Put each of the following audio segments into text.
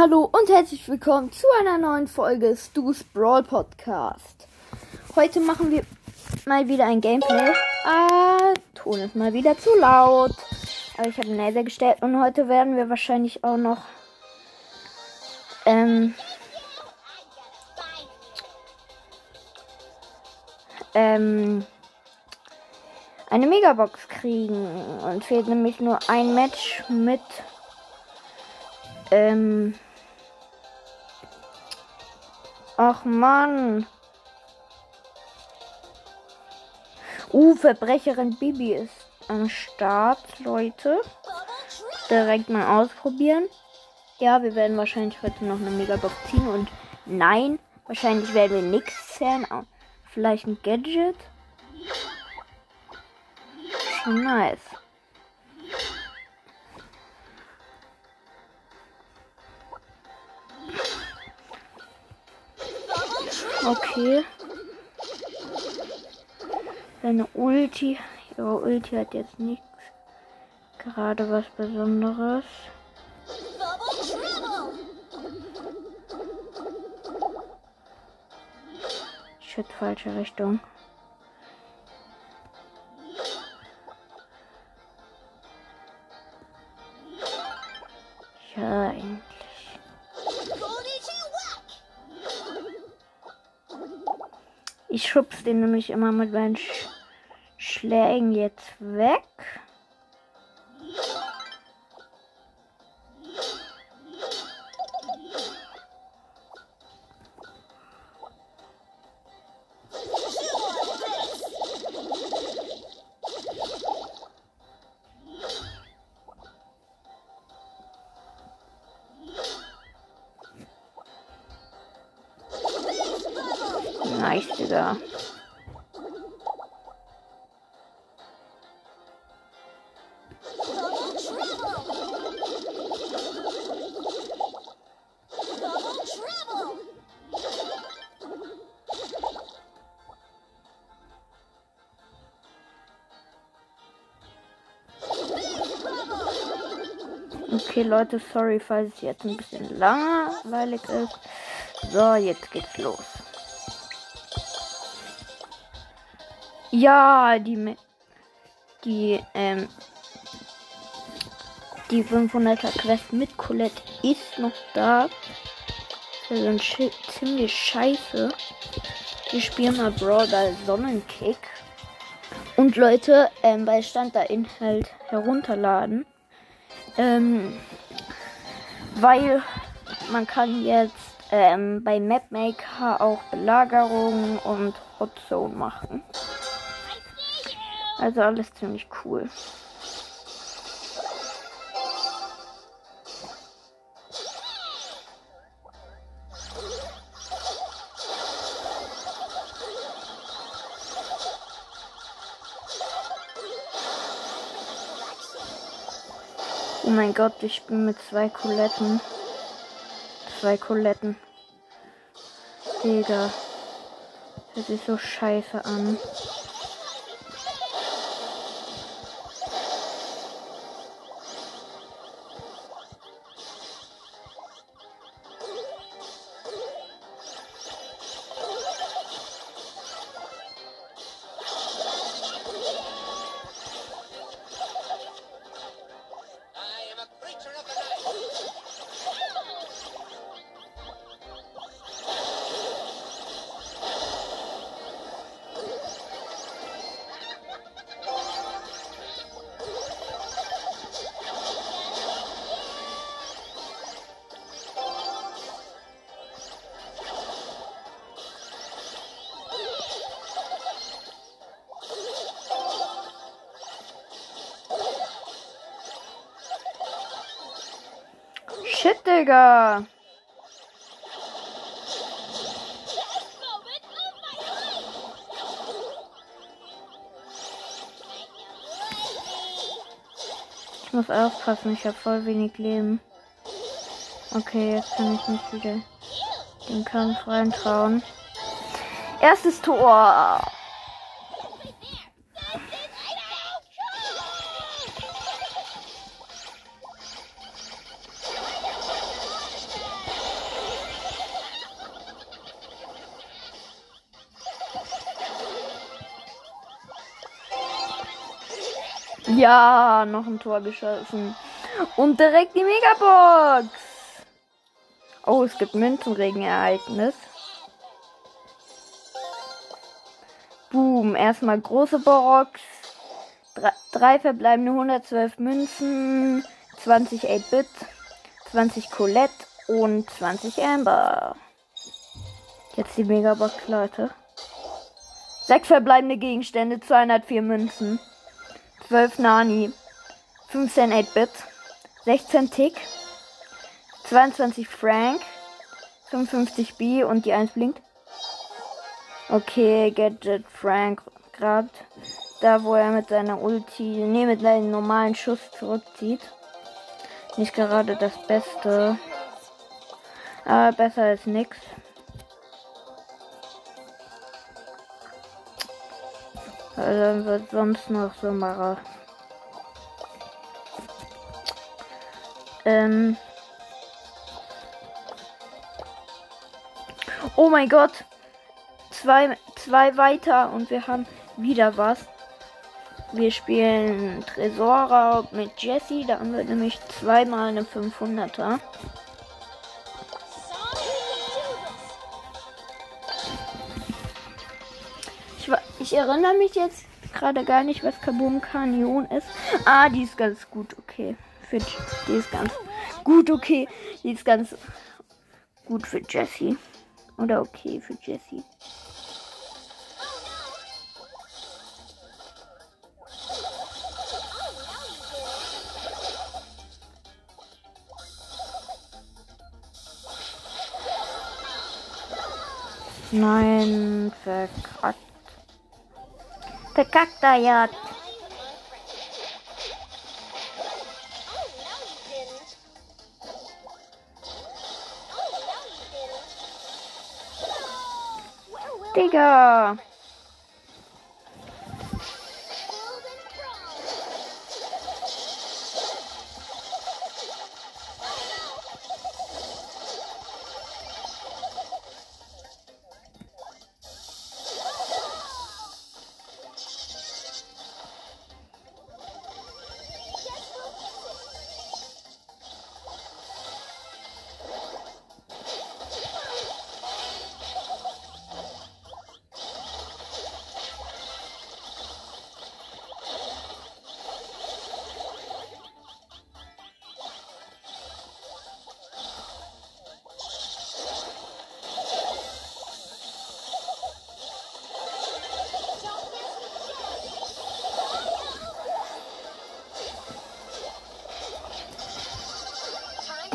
Hallo und herzlich willkommen zu einer neuen Folge Stu's Brawl Podcast. Heute machen wir mal wieder ein Gameplay. Ah, Ton ist mal wieder zu laut. Aber ich habe einen Laser gestellt und heute werden wir wahrscheinlich auch noch ähm, ähm, eine Megabox kriegen. Und fehlt nämlich nur ein Match mit ähm. Ach Mann. Uh, Verbrecherin Bibi ist am Start, Leute. Direkt mal ausprobieren. Ja, wir werden wahrscheinlich heute noch eine Megabox ziehen und nein, wahrscheinlich werden wir nichts zählen. Vielleicht ein Gadget. Schon nice. Okay. Seine Ulti. Ihre Ulti hat jetzt nichts. Gerade was Besonderes. Shit, falsche Richtung. Ja, Ich schubs den nämlich immer mit meinen Sch Schlägen jetzt weg. Nice, Digga. Okay, Leute, sorry, falls es jetzt ein bisschen langweilig ist. So, jetzt geht's los. Ja, die die ähm die 500er Quest mit Colette ist noch da. Das ist Sch ziemlich scheiße. Wir spielen mal Brawler Sonnenkick. Und Leute, ähm, bei Stand da Inhalt herunterladen. Ähm, weil man kann jetzt ähm, bei Mapmaker auch Belagerung und Hotzone machen. Also alles ziemlich cool. Oh mein Gott, ich bin mit zwei Kuletten. Zwei Kuletten. Digga. Das sieht so scheiße an. Shit, Digga. Ich muss aufpassen, ich habe voll wenig Leben. Okay, jetzt kann ich mich wieder den Kampf reintrauen. Erstes Tor. Ja, noch ein Tor geschossen. Und direkt die Megabox. Oh, es gibt Münzenregenereignis. Boom, erstmal große Box. Drei, drei verbleibende 112 Münzen, 20 8-Bit, 20 Colette und 20 Amber. Jetzt die Megabox, Leute. Sechs verbleibende Gegenstände, 204 Münzen, 12 Nani, 15 8-Bit, 16 Tick, 22 Frank, 55 B und die 1 blinkt. Okay, Gadget Frank gerade da, wo er mit seiner Ulti, nee, mit einem normalen Schuss zurückzieht. Nicht gerade das Beste. Aber besser als nix. Dann wird sonst noch so Mara. Ähm. Oh mein Gott zwei, zwei weiter und wir haben wieder was. Wir spielen Tresorraub mit Jesse. Da haben wir nämlich zweimal eine 500er. Ich, erinnere mich jetzt gerade gar nicht, was Kaboom Kanyon ist. Ah, die ist ganz gut, okay. Für, die ist ganz gut, okay. Die ist ganz gut für Jesse. Oder okay für Jesse. Nein, verkackt. Verkackter Jagd. Digga.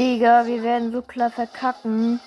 Digga, wir werden so klar verkacken.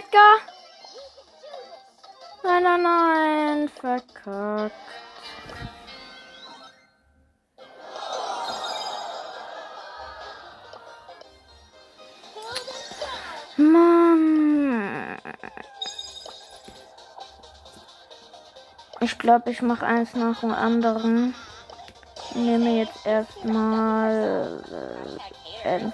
Edgar. Nein, nein, nein. Verkackt. Mann. Ich glaube, ich mache eins nach dem anderen. Nehme jetzt erstmal äh,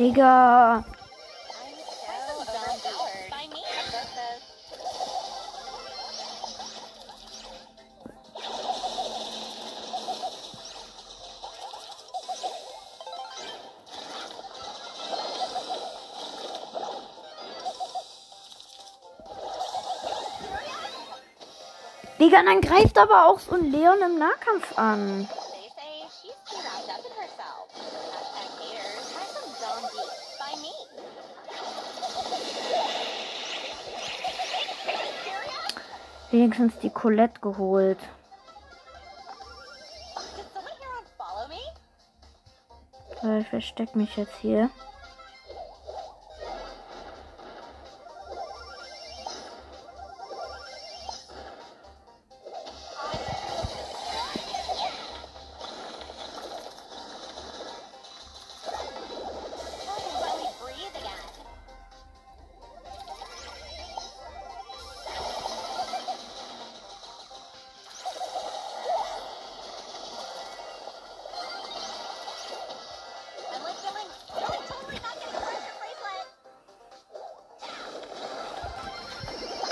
Digga. Digga, dann greift aber auch so ein Leon im Nahkampf an. Wenigstens die Colette geholt. ich verstecke mich jetzt hier.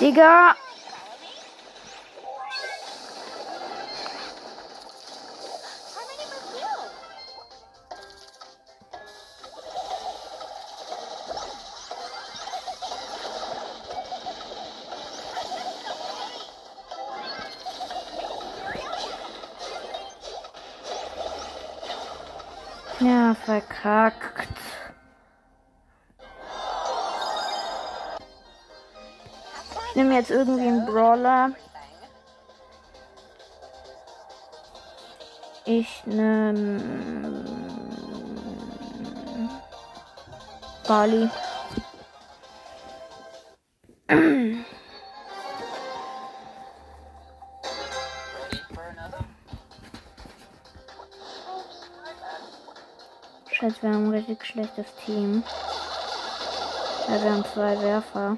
Digga. Ja, verkackt. Nehme jetzt irgendwie einen Brawler. Ich nehme Bali. Scheiße, wir haben ein richtig schlechtes Team. Ja, wir haben zwei Werfer.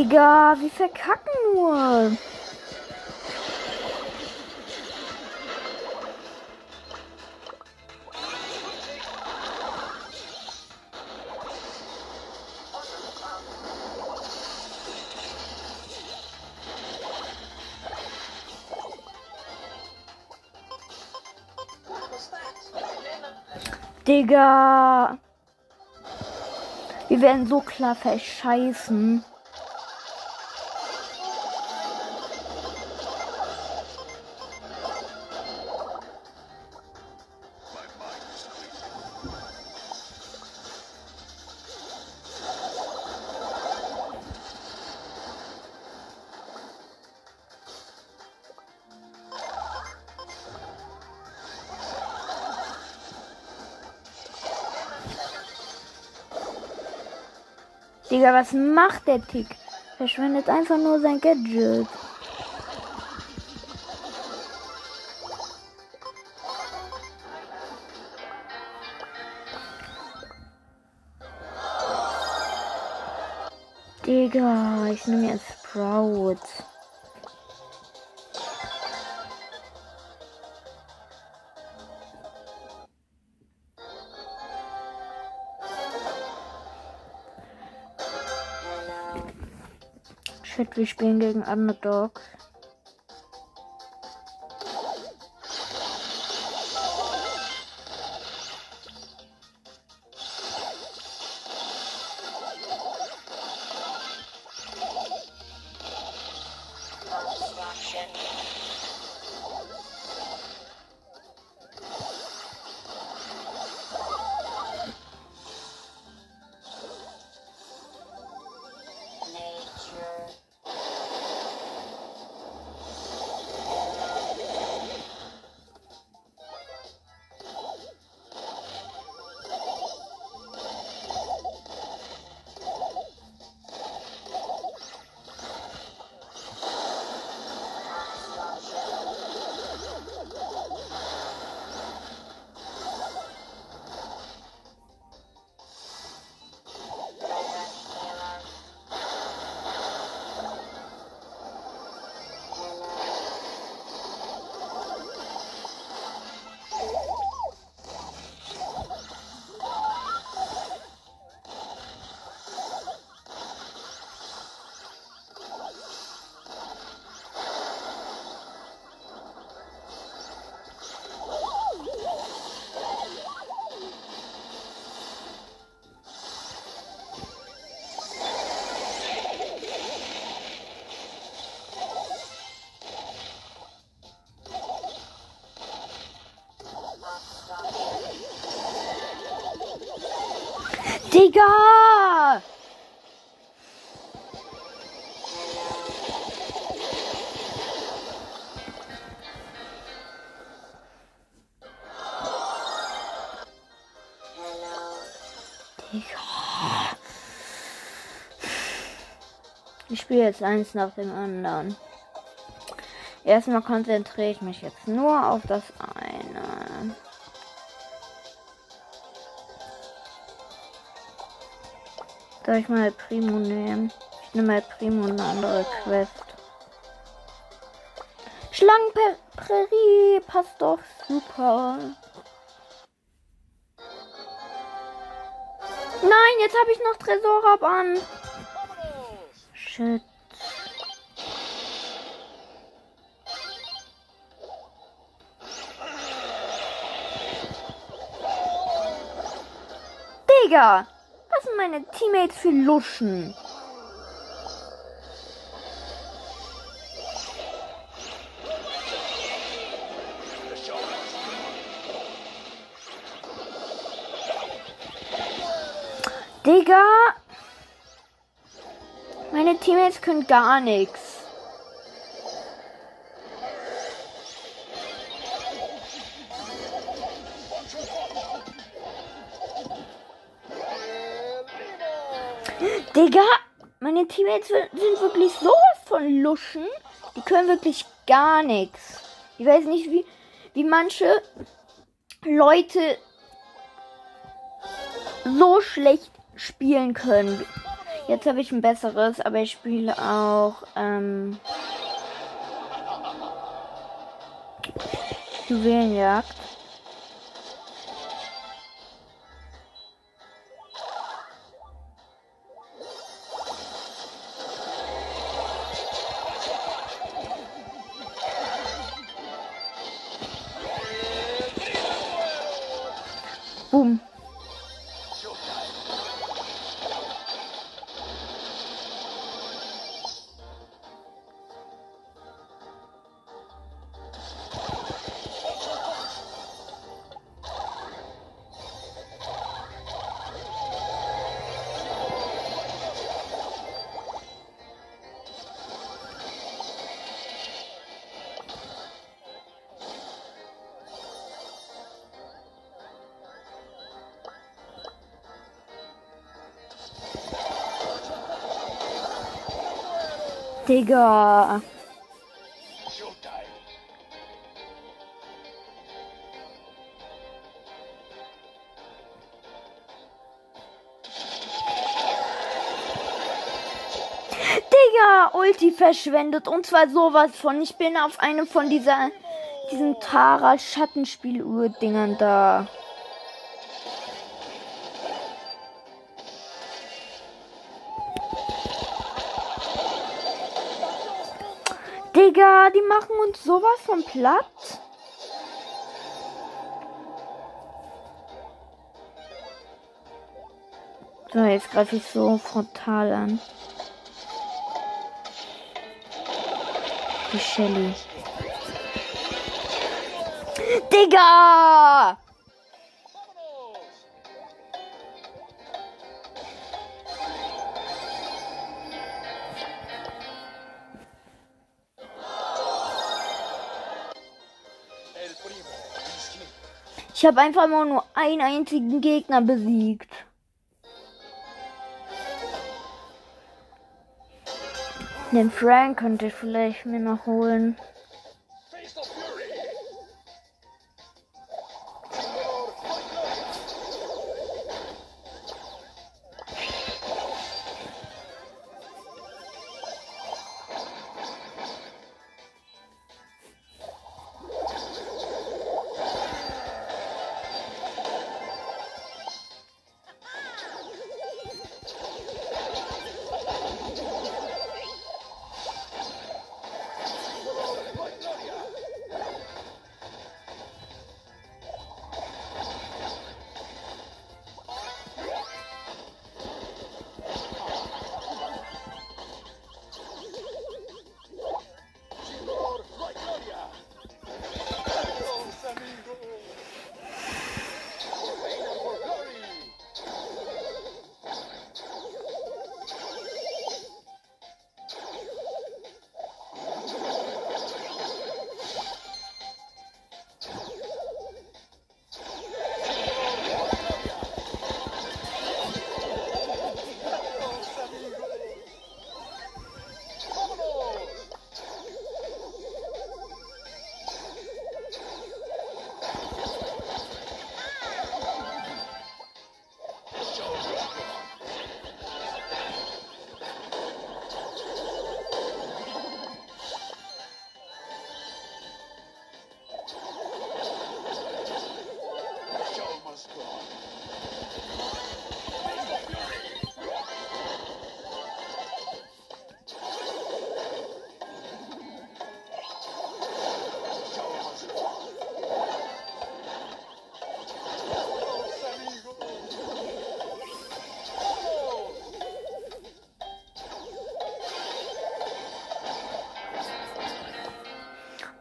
Digga, wie verkacken nur. Digga. Wir werden so klar verscheißen. Digga, was macht der Tick? Verschwendet einfach nur sein Gadget. Digga, ich nehme jetzt Sprout. Typ, wir spielen gegen Underdog. Thank Digga! Ich spiele jetzt eins nach dem anderen. Erstmal konzentriere ich mich jetzt nur auf das eine. Soll ich mal Primo nehmen? Ich nehme mal Primo eine andere Quest. Schlangenprärie passt doch super. Nein, jetzt habe ich noch Tresorab an. Shit. Digga, was sind meine Teammates für Luschen? Digga! Meine Teammates können gar nichts. Digga, meine Teammates sind wirklich sowas von Luschen. Die können wirklich gar nichts. Ich weiß nicht, wie, wie manche Leute so schlecht spielen können. Jetzt habe ich ein besseres, aber ich spiele auch ähm, Juwelenjagd. Digga. Digga, Ulti verschwendet und zwar sowas von. Ich bin auf einem von dieser diesen Tara Schattenspieluhr Dingern da. Digga, die machen uns sowas von platt. So, jetzt greife ich so frontal an. Die Shelly. Digga! Ich habe einfach mal nur einen einzigen Gegner besiegt. Den Frank könnte ich vielleicht mir noch holen.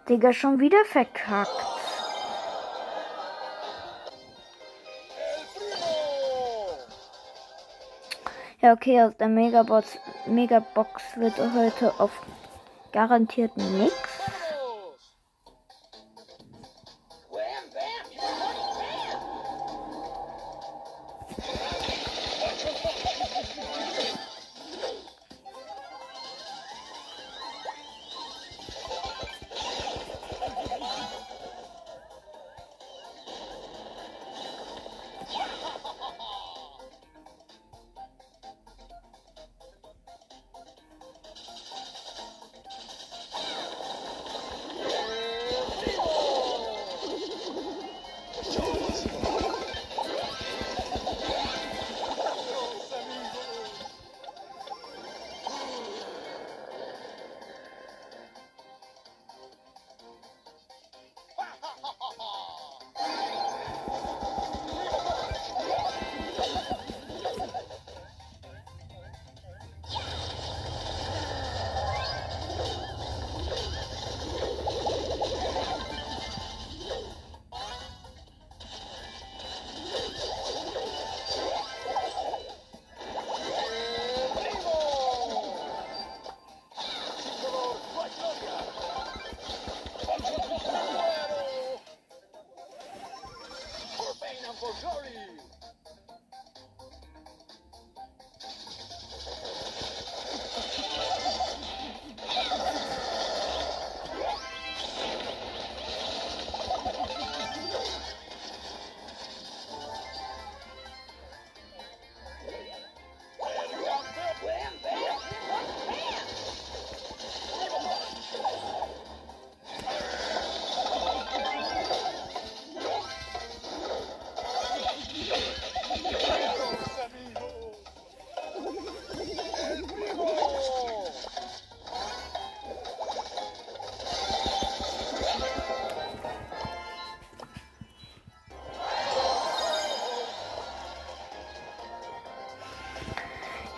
Digga, schon wieder verkackt. Ja, okay, aus der Megabox, Megabox wird heute auf garantiert nichts.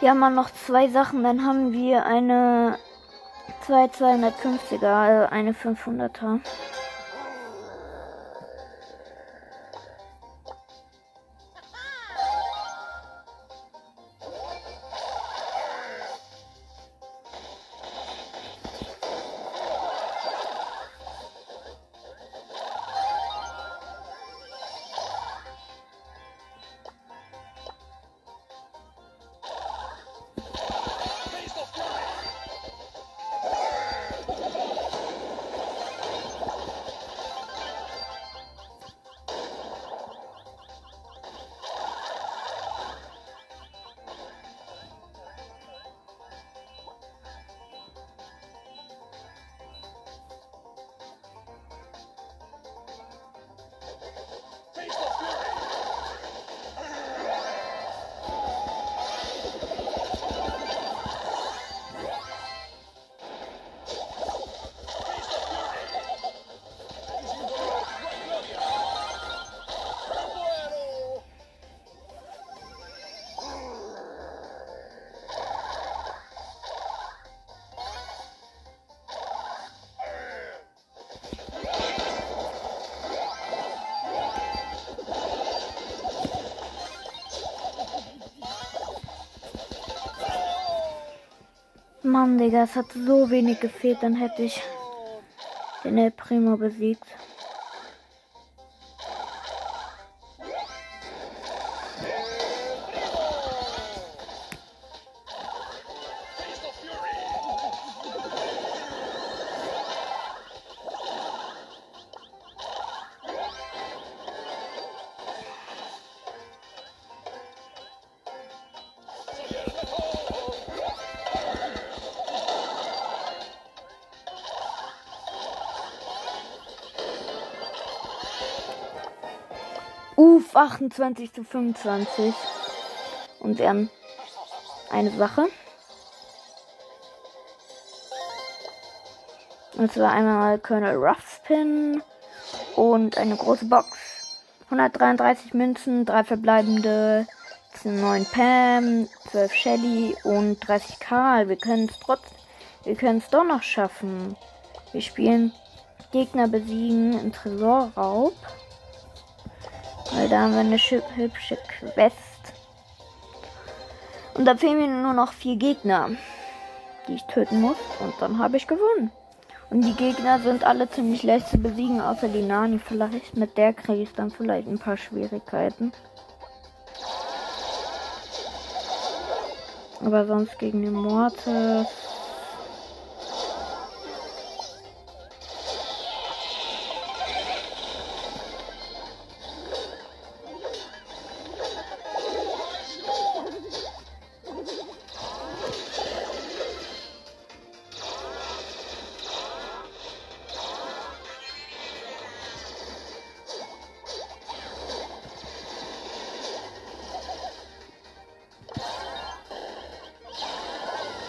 Ja, mal noch zwei Sachen. Dann haben wir eine zwei 250er, also eine 500er. Mann, Digga, es hat so wenig gefehlt, dann hätte ich den El Primo besiegt. 28 zu 25. Und ähm, eine Sache. Und zwar einmal Colonel Ruffspin und eine große Box. 133 Münzen, drei verbleibende, 9 Pam, 12 Shelly und 30 Karl. Wir können es trotzdem, wir können es doch noch schaffen. Wir spielen Gegner besiegen im Tresorraub. Weil da haben wir eine hübsche Quest. Und da fehlen mir nur noch vier Gegner, die ich töten muss. Und dann habe ich gewonnen. Und die Gegner sind alle ziemlich leicht zu besiegen, außer die Nani vielleicht. Mit der kriege ich dann vielleicht ein paar Schwierigkeiten. Aber sonst gegen den Mortis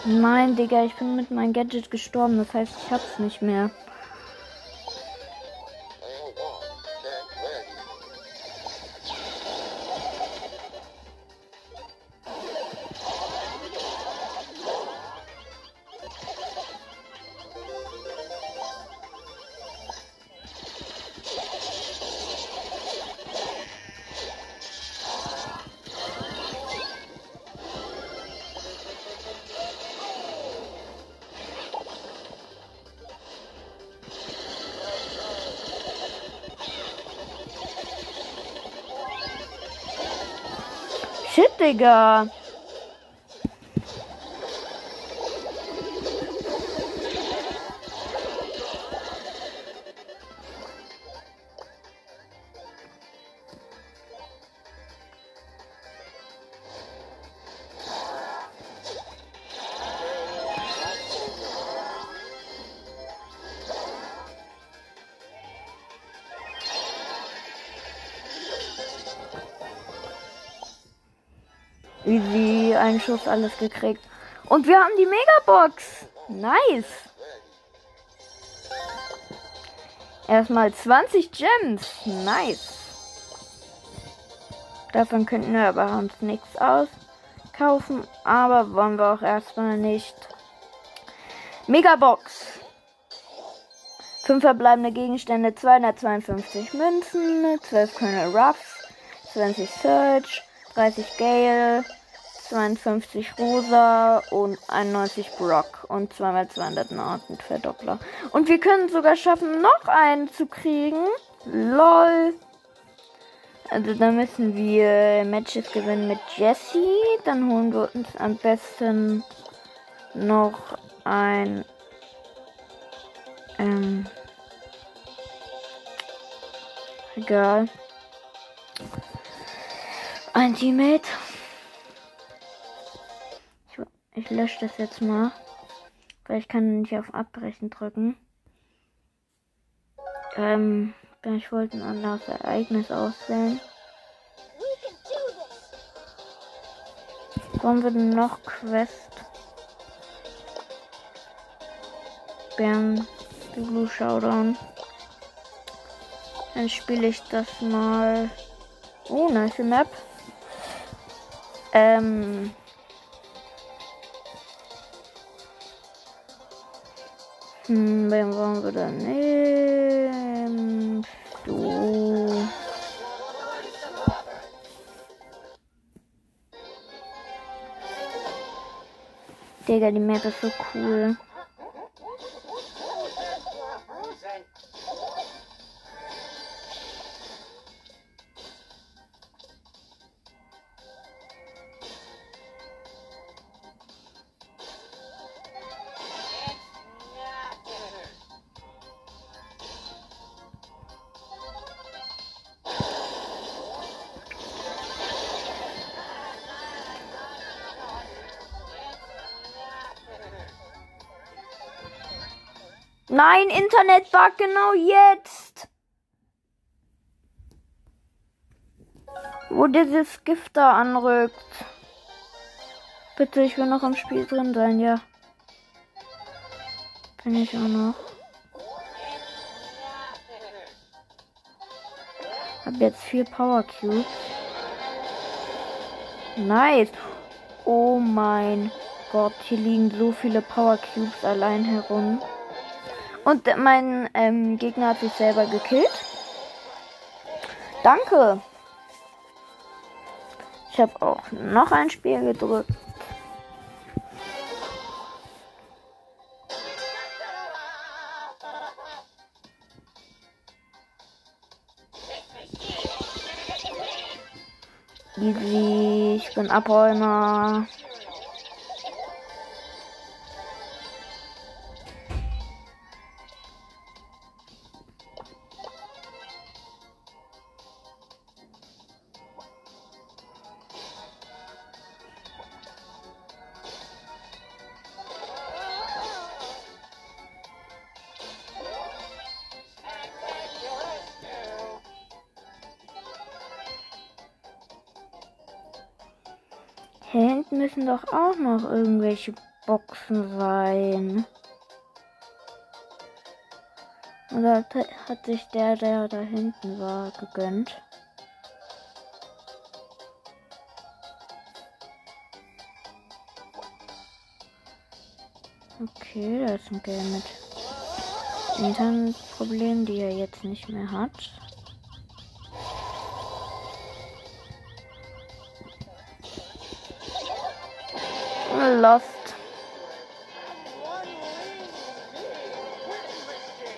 Nein, Digga, ich bin mit meinem Gadget gestorben. Das heißt, ich hab's nicht mehr. Digga. Easy, Schuss alles gekriegt. Und wir haben die Megabox. Nice. Erstmal 20 Gems. Nice. Davon könnten wir aber uns nichts auskaufen. Aber wollen wir auch erstmal nicht. Megabox. 5 verbleibende Gegenstände, 252 Münzen, 12 Colonel Ruffs, 20 Search, 30 Gale, 52 Rosa und 91 Brock und zweimal 200 Norden Verdoppler. Und wir können sogar schaffen, noch einen zu kriegen. LOL. Also da müssen wir Matches gewinnen mit Jesse. Dann holen wir uns am besten noch ein ähm, egal. Ein Teammate. Ich, lösche das jetzt mal. Weil ich kann nicht auf Abbrechen drücken. Ähm, ich wollte ein anderes Ereignis auswählen. Wollen wir denn noch Quest? Bern, Blue Showdown. Dann spiele ich das mal. Oh, nice Map. Ähm. Hm, wen wollen wir dann nehmen? Du. Digga, die Map ist so cool. Nein, Internet war genau jetzt. Wo dieses Gift da anrückt. Bitte, ich will noch im Spiel drin sein, ja. Bin ich auch noch. Hab jetzt vier Power Cubes. Nice. Oh mein Gott, hier liegen so viele Power Cubes allein herum. Und mein ähm, Gegner hat sich selber gekillt. Danke. Ich habe auch noch ein Spiel gedrückt. Easy, ich bin Abräumer. Doch auch noch irgendwelche Boxen sein. Oder hat sich der, der da hinten war, gegönnt? Okay, da ist ein Game mit Internetproblemen, die er jetzt nicht mehr hat. Lost.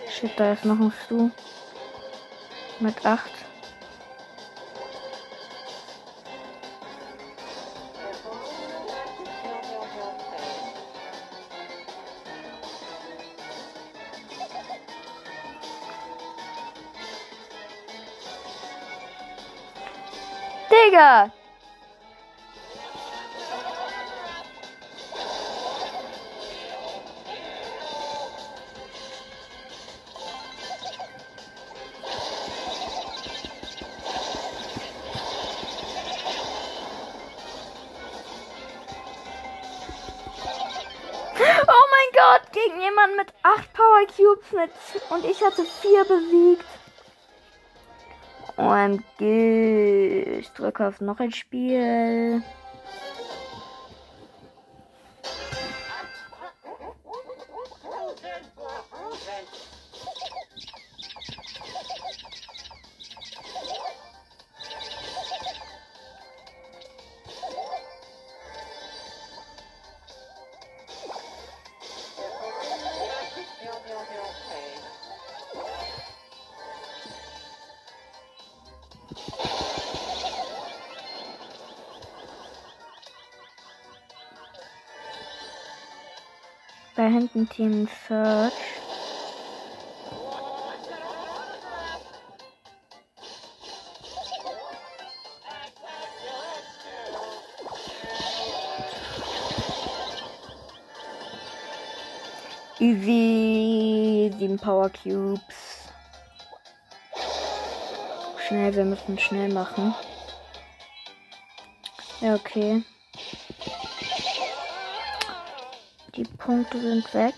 Shit, da ist noch ein Stu. Mit 8. Digga! Cubes mit und ich hatte 4 besiegt. OMG, ich drücke auf noch ein Spiel. Team Search. Easy, sieben Power Cubes. Schnell, wir müssen schnell machen. Ja, okay. Die Punkte sind weg.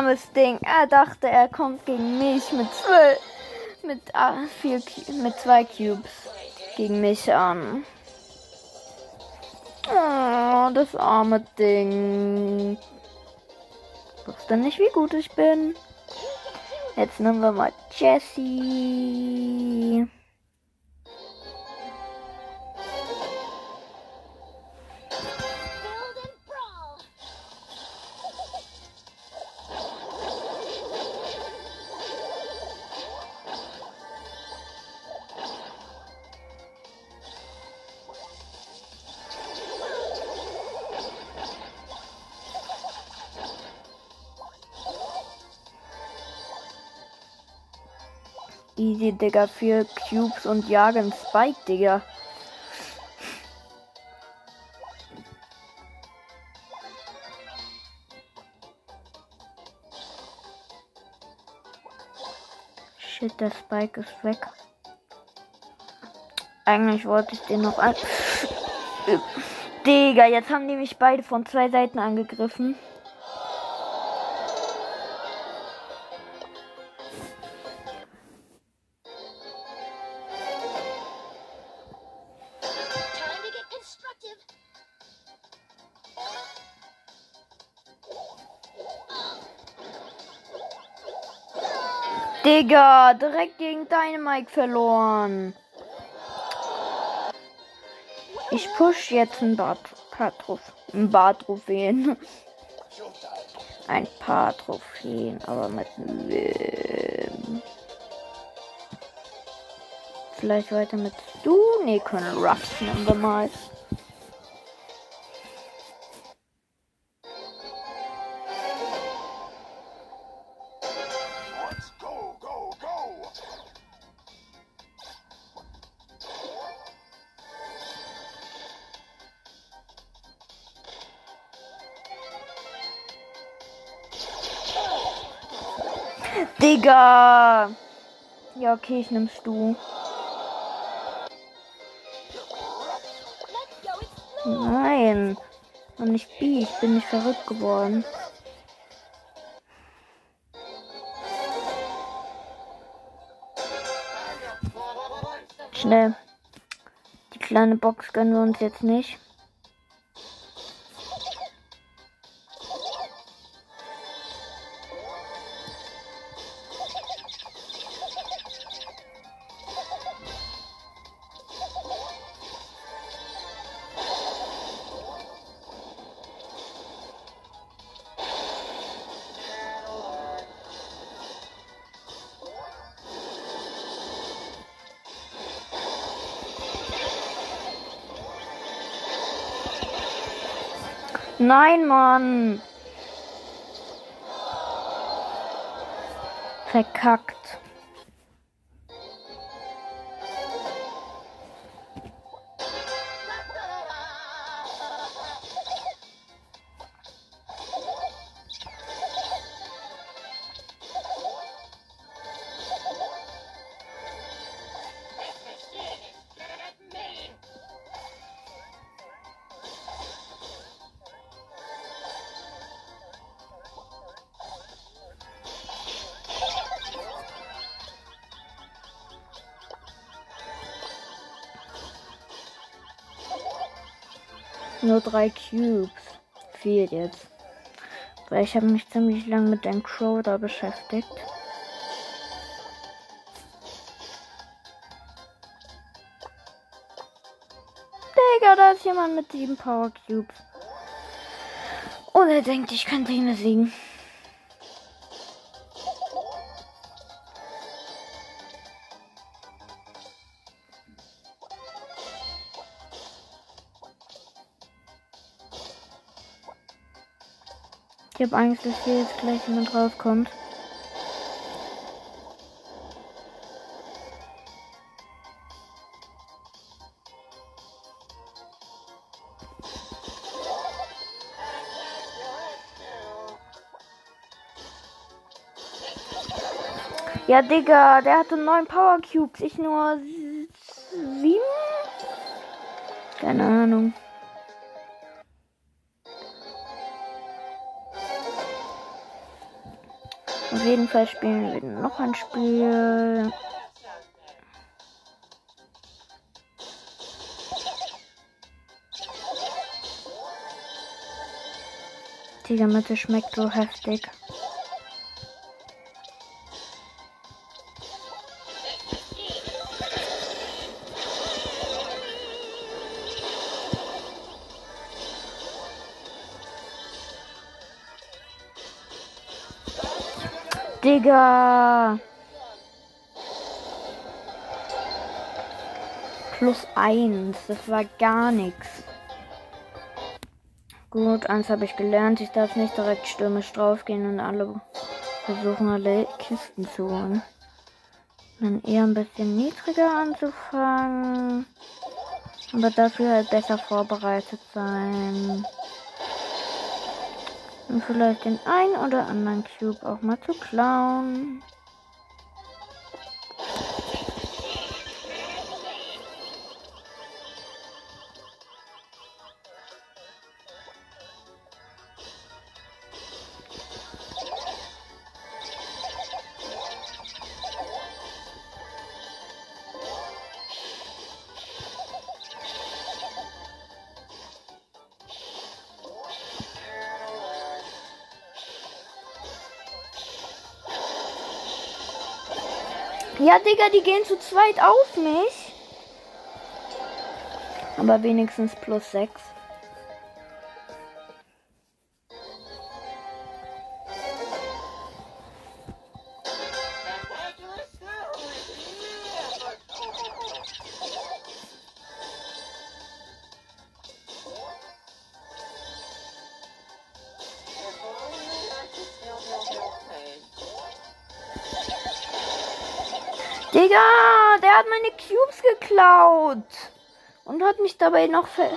Armes Ding. Er dachte, er kommt gegen mich mit zwölf, mit ah, vier, mit zwei Cubes gegen mich an. Oh, das arme Ding. Wusste nicht, wie gut ich bin. Jetzt nehmen wir mal Jessie.。Easy, Digga. Vier Cubes und jagen Spike, Digga. Shit, der Spike ist weg. Eigentlich wollte ich den noch an. Digga, jetzt haben die mich beide von zwei Seiten angegriffen. Digga, direkt gegen Dynamite verloren. Ich push jetzt ein paar. Ein paar Trophäen. Ein paar Trophäen, aber mit wem? Vielleicht weiter mit du? Nee, Colonel Ruffs nehmen wir mal. Digga! Ja, okay, ich nimmst du. Nein. Und nicht B, ich bin nicht verrückt geworden. Schnell. Die kleine Box gönnen wir uns jetzt nicht. Nein, Mann. Verkackt. Nur drei Cubes. Fehlt jetzt. Weil ich habe mich ziemlich lang mit dem Crow da beschäftigt. Digga, da ist jemand mit sieben Power Cubes. Und er denkt, ich könnte ihn besiegen. Ich habe Angst, dass hier jetzt gleich jemand rauskommt. Ja, Digga, der hatte neun Power Cubes, ich nur sieben? Keine Ahnung. Auf jeden Fall spielen wir noch ein Spiel. Digga, Mitte schmeckt so heftig. Digga. Plus eins. Das war gar nichts. Gut, eins habe ich gelernt. Ich darf nicht direkt stürmisch draufgehen und alle versuchen, alle Kisten zu holen. Dann eher ein bisschen niedriger anzufangen. Aber dafür halt besser vorbereitet sein. Und vielleicht den einen oder anderen Cube auch mal zu klauen. Ja, Digga, die gehen zu zweit auf mich. Aber wenigstens plus 6. Geklaut. Und hat mich dabei noch ver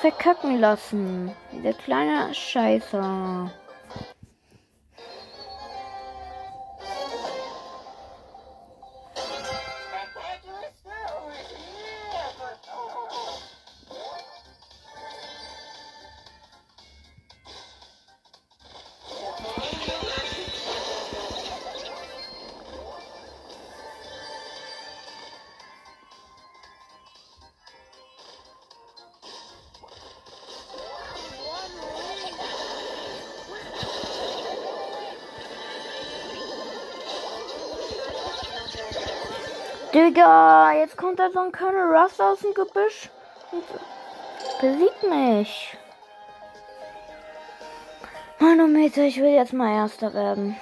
verkacken lassen. Der kleine Scheißer. Jetzt kommt da so ein Colonel Russ aus dem Gebüsch und besiegt mich. Manometer, ich will jetzt mal Erster werden.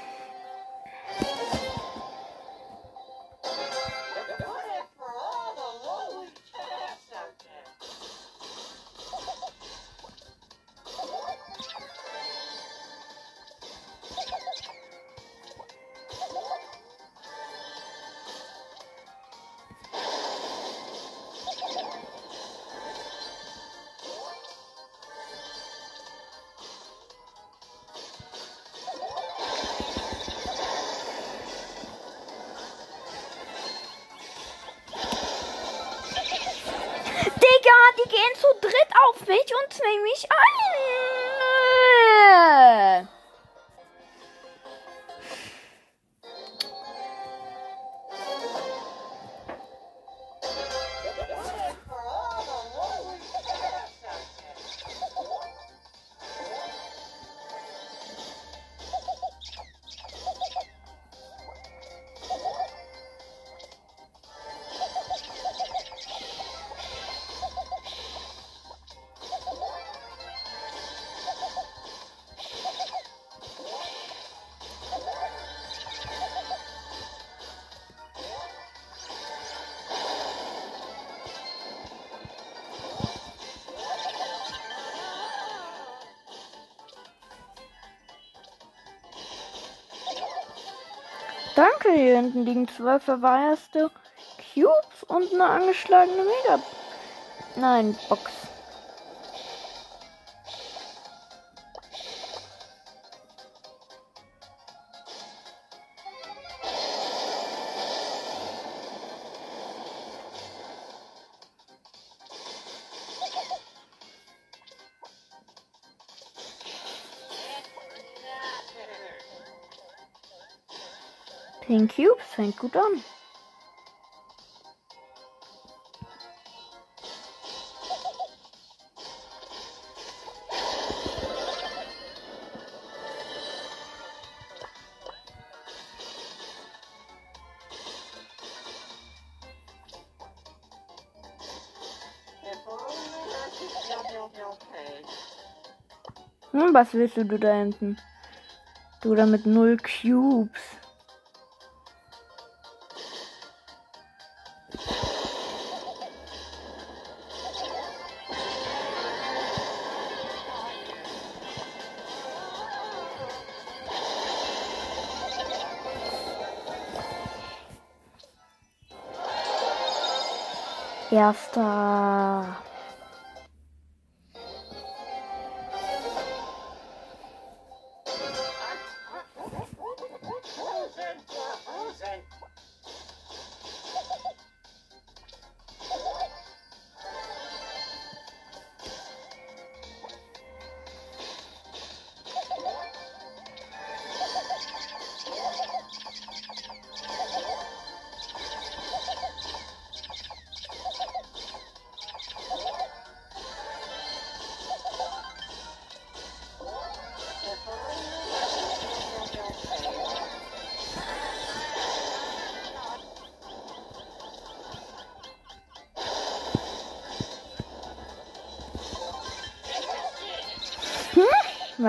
Auf mich hier hinten liegen zwei verwahrste Cubes und eine angeschlagene Mega. Nein, Box. Fängt gut an. Hm, was willst du da hinten? Du da mit null Cubes. Erster.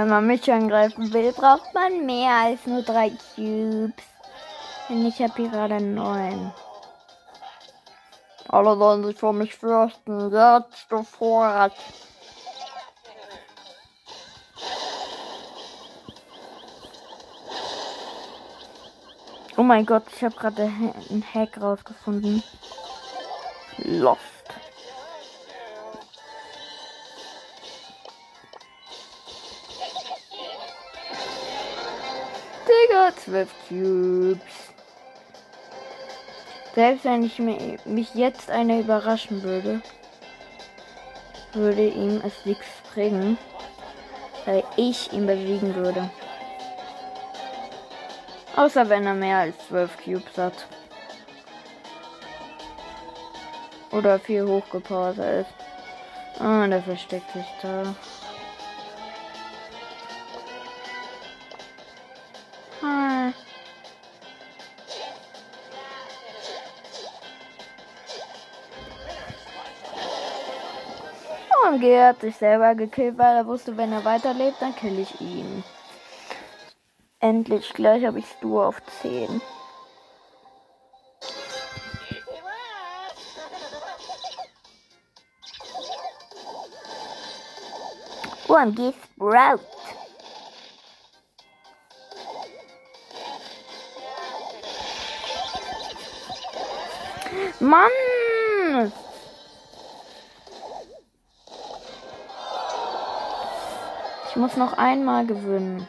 Wenn man mich angreifen will, braucht man mehr als nur drei Cubes. Denn ich habe hier gerade neun. Alle sollen sich vor mich fürchten. Jetzt sofort. Oh mein Gott, ich habe gerade einen Hack rausgefunden. Lost. Digga, 12 Cubes. Selbst wenn ich mi- mich jetzt einer überraschen würde, würde ihm es nichts bringen, weil ich ihn besiegen würde. Außer wenn er mehr als 12 Cubes hat. Oder viel hochgepowerter ist. Ah, der versteckt sich da. G hat sich selber gekillt, weil er wusste, wenn er weiterlebt, dann kill ich ihn. Endlich, gleich habe ich Stu auf 10. OMG Sprout. Mann! Muss noch einmal gewinnen.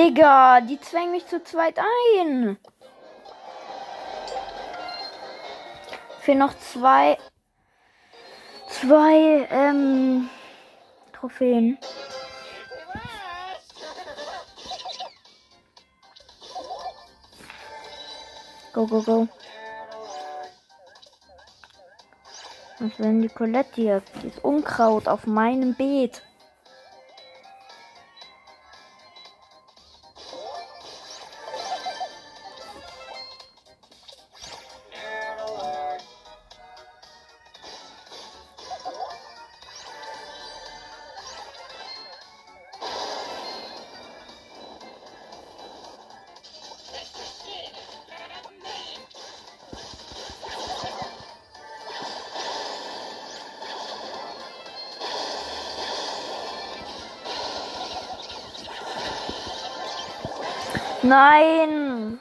Digga, die zwängen mich zu zweit ein. Für noch zwei. Zwei, ähm. Trophäen. Go, go, go. Was wenn die Colette hier? Die ist Unkraut auf meinem Beet. Nein!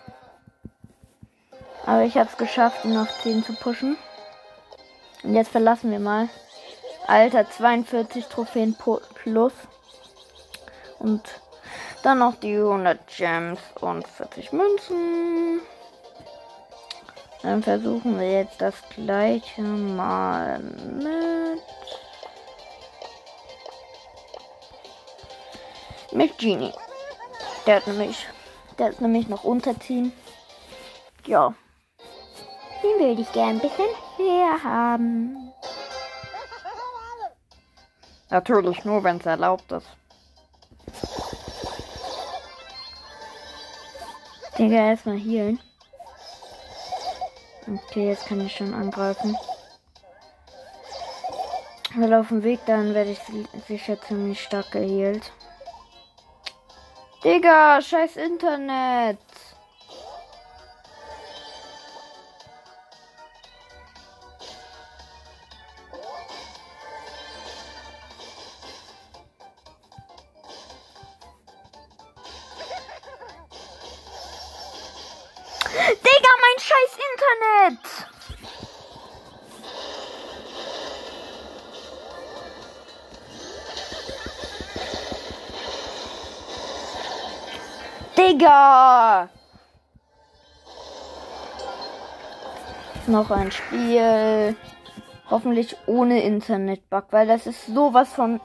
Aber ich habe es geschafft, ihn auf 10 zu pushen. Und jetzt verlassen wir mal. Alter, 42 Trophäen plus. Und dann noch die 100 Gems und 40 Münzen. Dann versuchen wir jetzt das gleiche mal mit. Mit Genie. Der hat nämlich. Der ist nämlich noch unterziehen. Ja. Den würde ich gern ein bisschen höher haben. Natürlich nur, wenn es erlaubt ist. Digga, erstmal healen. Okay, jetzt kann ich schon angreifen. Weil auf dem Weg dann werde ich si- sicher ziemlich stark geheilt. Digga, scheiß Internet. Noch ein Spiel. Hoffentlich ohne Internetbug, weil das ist sowas von.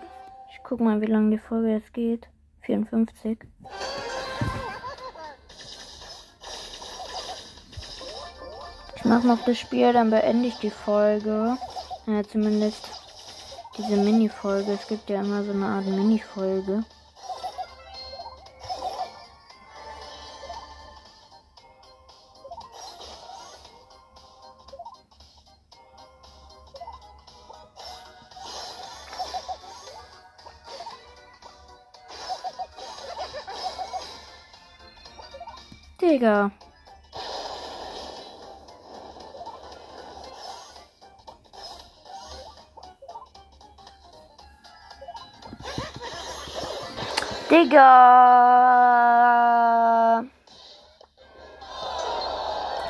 Ich guck mal, wie lange die Folge jetzt geht. 54. Ich mach noch das Spiel, dann beende ich die Folge. Ja, zumindest diese Mini-Folge. Es gibt ja immer so eine Art Mini-Folge. Digga. Digga.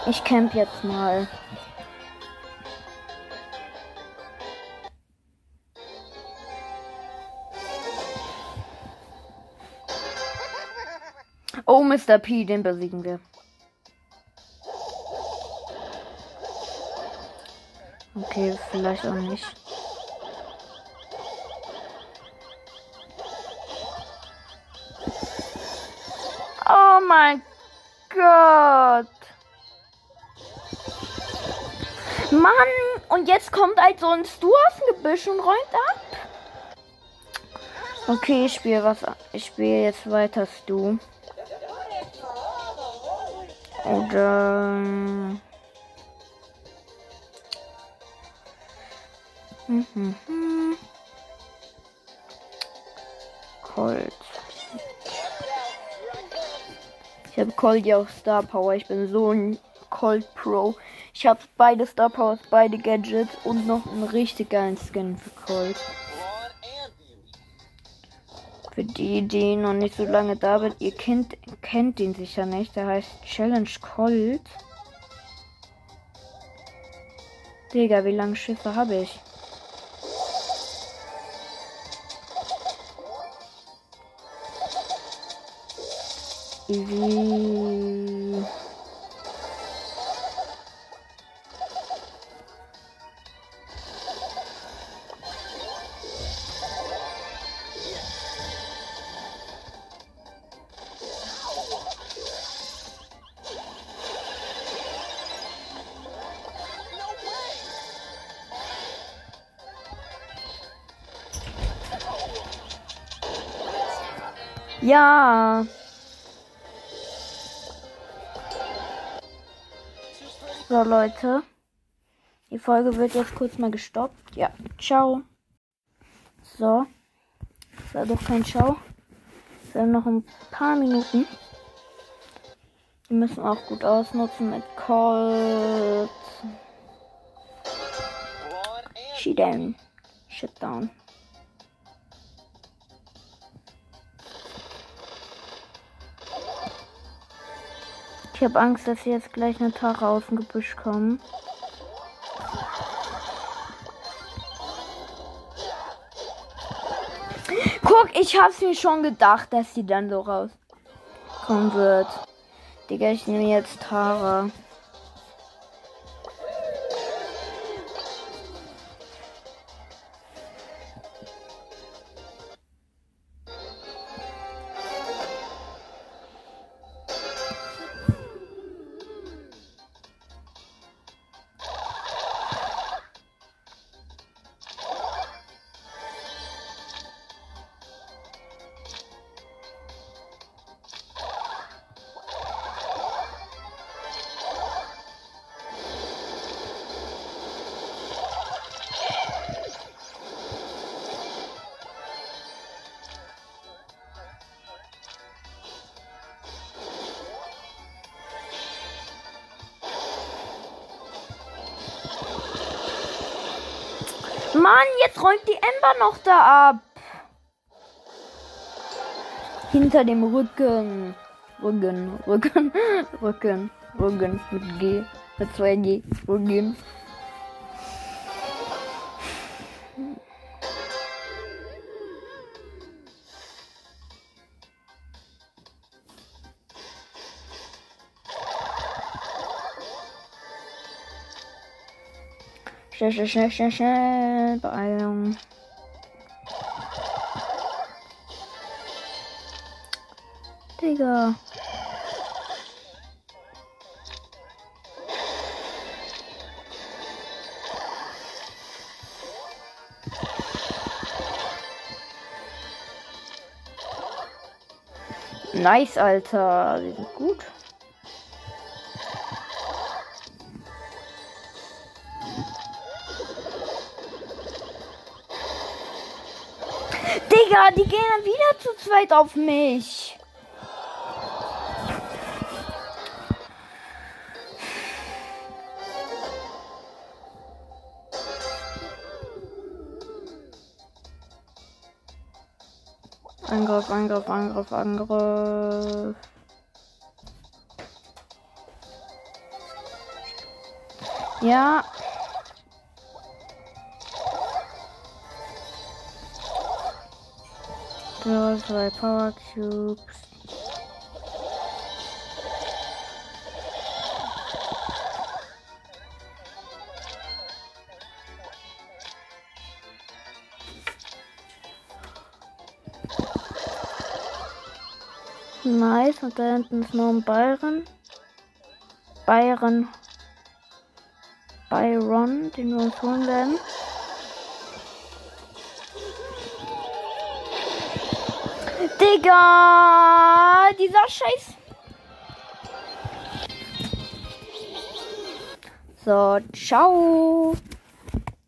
Ich camp jetzt mal. Oh, Mr. P, den besiegen wir. Okay, vielleicht auch nicht. Oh mein Gott. Mann, und jetzt kommt halt so ein Stu aus dem Gebüsch und räumt ab. Okay, ich spiele was. Ich spiele jetzt weiter Stu. Oder. Hm, hm, hm. Colt. Ich habe Colt ja auch Star Power. Ich bin so ein Colt Pro. Ich habe beide Star Powers, beide Gadgets und noch einen richtig geilen Skin für Colt. Für die, die noch nicht so lange da sind, ihr kennt, kennt ihn sicher nicht. Der heißt Challenge Colt. Digga, wie lange Schiffe habe ich? Wie... Ja. So, Leute. Die Folge wird jetzt kurz mal gestoppt. Ja, ciao. So. Das war doch kein Ciao. Wir haben noch ein paar Minuten. Die müssen wir auch gut ausnutzen mit Colt. Shitdown. Shitdown. Habe Angst, dass jetzt gleich eine Tara aus dem Gebüsch kommen. Guck, ich hab's mir schon gedacht, dass sie dann so rauskommen wird. Digga, ich nehme jetzt Tara. Räumt die Ember noch da ab. Hinter dem Rücken. Rücken, Rücken, Rücken, Rücken mit G, mit 2G, Rücken. Schnell, schnell, schnell, schnell, schnell. Beeilung. Digga. Nice, Alter. Die sind gut. Digga, die gehen dann wieder zu zweit auf mich. Angriff, Angriff, Angriff, Angriff. Ja. So, zwei Power Cubes. Nice, und da hinten ist noch ein Byron. Byron. Byron, den wir uns holen werden. Digga! Dieser Scheiß. So, ciao.